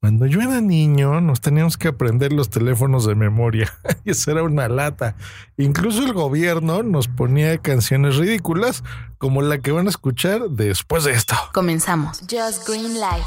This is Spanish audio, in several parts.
Cuando yo era niño, nos teníamos que aprender los teléfonos de memoria. y eso era una lata. Incluso el gobierno nos ponía canciones ridículas como la que van a escuchar después de esto. Comenzamos. Just Green Light.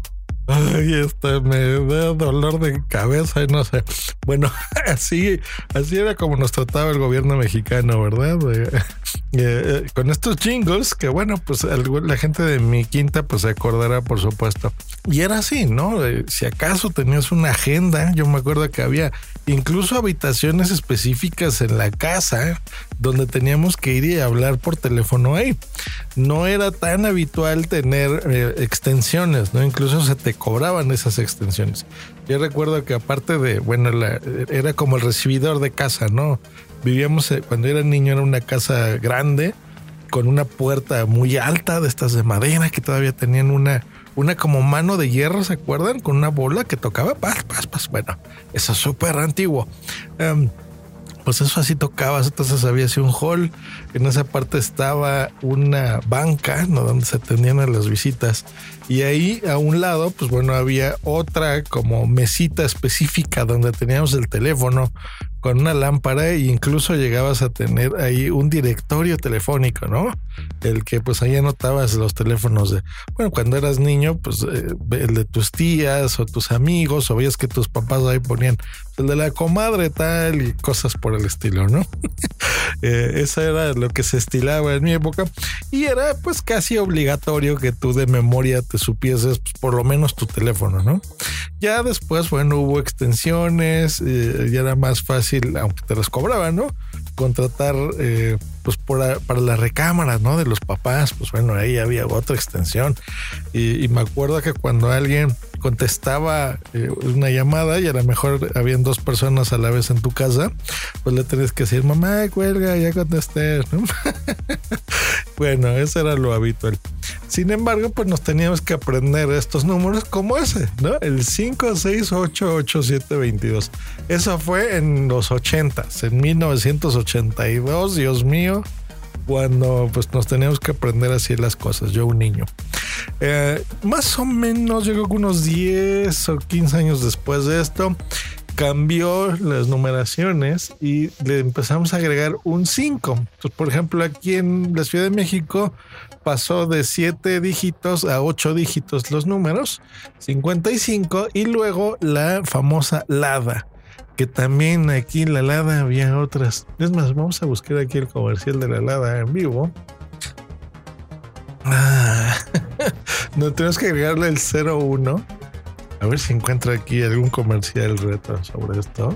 Ay, este me da dolor de cabeza y no sé. Bueno, así, así era como nos trataba el gobierno mexicano, ¿verdad? Eh, eh, con estos jingles, que bueno, pues la gente de mi quinta pues se acordará, por supuesto. Y era así, ¿no? Eh, si acaso tenías una agenda, yo me acuerdo que había incluso habitaciones específicas en la casa donde teníamos que ir y hablar por teléfono ahí. No era tan habitual tener extensiones, ¿no? Incluso se te cobraban esas extensiones. Yo recuerdo que aparte de, bueno, era como el recibidor de casa, ¿no? Vivíamos, eh, cuando era niño, era una casa grande, con una puerta muy alta de estas de madera que todavía tenían una, una como mano de hierro, ¿se acuerdan? Con una bola que tocaba, pas, pas, pas. Bueno, eso es súper antiguo. Em, pues eso así tocabas, entonces había así un hall, en esa parte estaba una banca, ¿no? Donde se atendían a las visitas y ahí a un lado, pues bueno, había otra como mesita específica donde teníamos el teléfono con una lámpara e incluso llegabas a tener ahí un directorio telefónico, ¿no? El que pues ahí anotabas los teléfonos de, bueno, cuando eras niño, pues eh, el de tus tías o tus amigos, o veías que tus papás ahí ponían el de la comadre tal y cosas por el estilo, ¿no? eh, eso era lo que se estilaba en mi época y era pues casi obligatorio que tú de memoria te supieses pues, por lo menos tu teléfono, ¿no? Ya después, bueno, hubo extensiones, eh, ya era más fácil, aunque te las cobraban, ¿no? Contratar, eh, pues para las recámaras, ¿no? De los papás, pues bueno, ahí había otra extensión. Y, me acuerdo que cuando alguien contestaba eh, una llamada y a lo mejor habían dos personas a la vez en tu casa, pues le tenías que decir, mamá, cuelga, ya contesté. bueno, eso era lo habitual. Sin embargo, pues nos teníamos que aprender estos números como ese, ¿no? El 5688722. Eso fue en los 80, en 1982, Dios mío cuando pues nos teníamos que aprender así las cosas, yo un niño. Eh, más o menos, yo creo que unos 10 o 15 años después de esto, cambió las numeraciones y le empezamos a agregar un 5. por ejemplo, aquí en la Ciudad de México pasó de 7 dígitos a 8 dígitos los números, 55, y luego la famosa LADA que también aquí en la Lada había otras. Es más, vamos a buscar aquí el comercial de la Lada en vivo. Ah, no tenemos que agregarle el 01. A ver si encuentra aquí algún comercial reto sobre esto.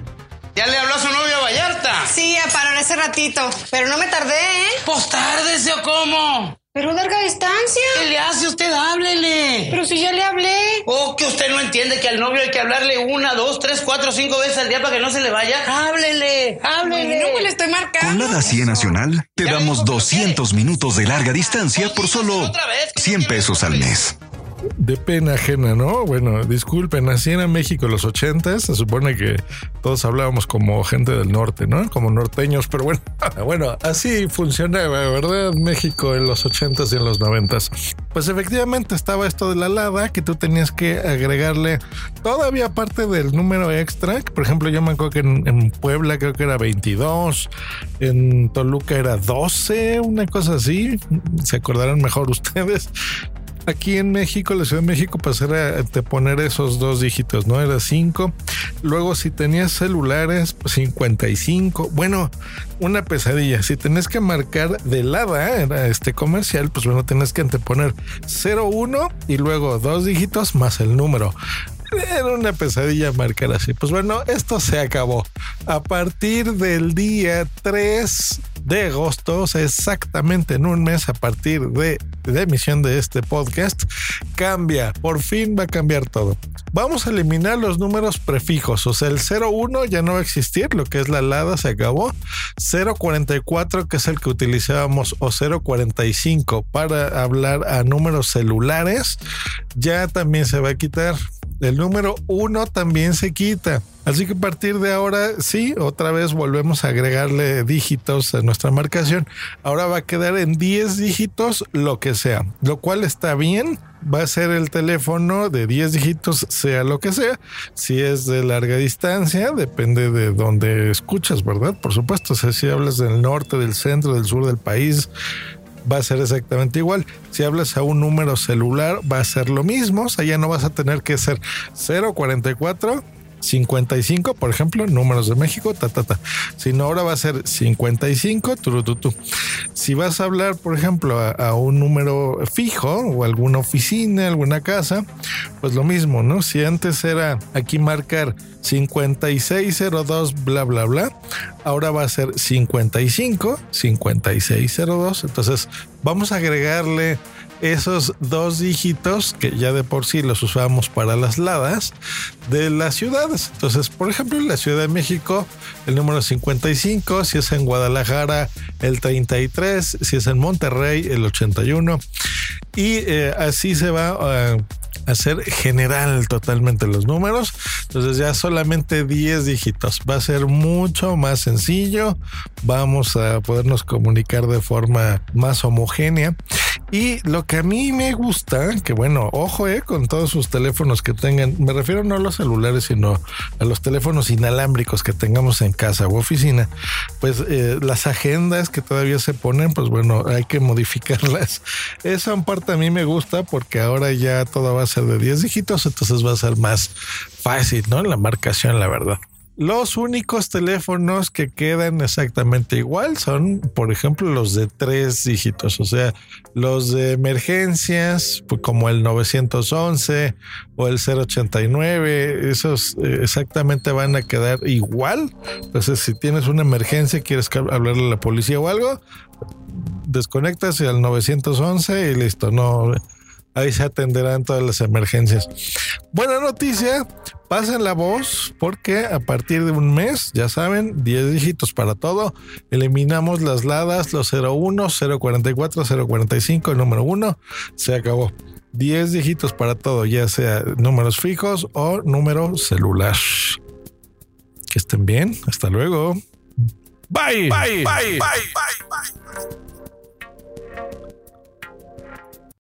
¿Ya le habló a su novio Vallarta? Sí, paró en ese ratito, pero no me tardé, ¿eh? Pues tárdese o cómo. Pero larga distancia. ¿Qué le hace usted? Háblele. Pero si ya le hablé. Oh, que usted no entiende que al novio hay que hablarle una, dos, tres, cuatro, cinco veces al día para que no se le vaya. Háblele, háblele. No, pues le estoy marcando. Con la Dacia Nacional te damos 200 minutos de larga distancia por solo 100 pesos al mes de pena ajena, ¿no? Bueno, disculpen, así en México en los ochentas, se supone que todos hablábamos como gente del norte, ¿no? Como norteños, pero bueno, bueno, así funcionaba, ¿verdad? México en los ochentas y en los noventas. Pues efectivamente estaba esto de la lada que tú tenías que agregarle todavía parte del número extra. Por ejemplo, yo me acuerdo que en, en Puebla creo que era 22, en Toluca era 12, una cosa así. Se acordarán mejor ustedes aquí en México, la Ciudad de México, pues era de poner esos dos dígitos, ¿no? Era 5. Luego, si tenías celulares, pues 55. Bueno, una pesadilla. Si tenés que marcar de lado, era este comercial, pues bueno, tenés que anteponer 01 y luego dos dígitos más el número. Era una pesadilla marcar así. Pues bueno, esto se acabó. A partir del día 3 de agosto, o sea, exactamente en un mes a partir de, de emisión de este podcast, cambia. Por fin va a cambiar todo. Vamos a eliminar los números prefijos. O sea, el 01 ya no va a existir, lo que es la LADA se acabó. 044, que es el que utilizábamos, o 045 para hablar a números celulares, ya también se va a quitar. El número 1 también se quita. Así que a partir de ahora, sí, otra vez volvemos a agregarle dígitos a nuestra marcación. Ahora va a quedar en 10 dígitos lo que sea, lo cual está bien. Va a ser el teléfono de 10 dígitos, sea lo que sea. Si es de larga distancia, depende de dónde escuchas, ¿verdad? Por supuesto, o sea, si hablas del norte, del centro, del sur del país, va a ser exactamente igual. Si hablas a un número celular, va a ser lo mismo. O sea, ya no vas a tener que ser 044 55, por ejemplo, números de México, ta, ta, ta. Sino ahora va a ser 55, tu. Si vas a hablar, por ejemplo, a, a, un número fijo o alguna oficina, alguna casa, pues lo mismo, ¿no? Si antes era aquí marcar 5602, bla, bla, bla, ahora va a ser 55, 5602. Entonces, vamos a agregarle esos dos dígitos que ya de por sí los usamos para las ladas de las ciudades. Entonces, por ejemplo, en la Ciudad de México, el número 55, si es en Guadalajara, el 33, si es en Monterrey, el 81. Y eh, así se va a hacer general totalmente los números. Entonces ya solamente 10 dígitos. Va a ser mucho más sencillo. Vamos a podernos comunicar de forma más homogénea. Y lo que a mí me gusta, que bueno, ojo eh, con todos sus teléfonos que tengan, me refiero no a los celulares, sino a los teléfonos inalámbricos que tengamos en casa o oficina, pues eh, las agendas que todavía se ponen, pues bueno, hay que modificarlas. Esa parte a mí me gusta porque ahora ya todo va a ser de 10 dígitos, entonces va a ser más fácil, ¿no? La marcación, la verdad. Los únicos teléfonos que quedan exactamente igual son, por ejemplo, los de tres dígitos, o sea, los de emergencias, pues como el 911 o el 089, esos eh, exactamente van a quedar igual. Entonces, si tienes una emergencia, quieres hablarle a la policía o algo, desconectas al 911 y listo, no ahí se atenderán todas las emergencias. Buena noticia, pasen la voz porque a partir de un mes, ya saben, 10 dígitos para todo. Eliminamos las ladas, los 01, 044, 045, el número 1, se acabó. 10 dígitos para todo, ya sea números fijos o número celular. Que estén bien, hasta luego. Bye, bye, bye, bye. bye.